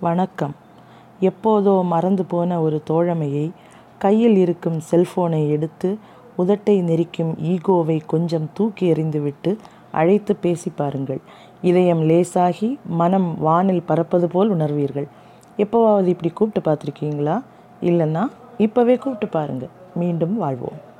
வணக்கம். எப்போதோ மறந்து போன ஒரு தோழமையை கையில் இருக்கும் செல்போனை எடுத்து உதட்டை நெரிக்கும் ஈகோவை கொஞ்சம் தூக்கி எறிந்துவிட்டு அழைத்து பேசி பாருங்கள். இதயம் லேசாகி மனம் வானில் பறப்பது போல் உணர்வீர்கள். எப்போவாவது இப்படி கூப்பிட்டு பார்த்துருக்கீங்களா? இல்லைன்னா இப்போவே கூப்பிட்டு பாருங்கள் மீண்டும் வாழ்வோம்.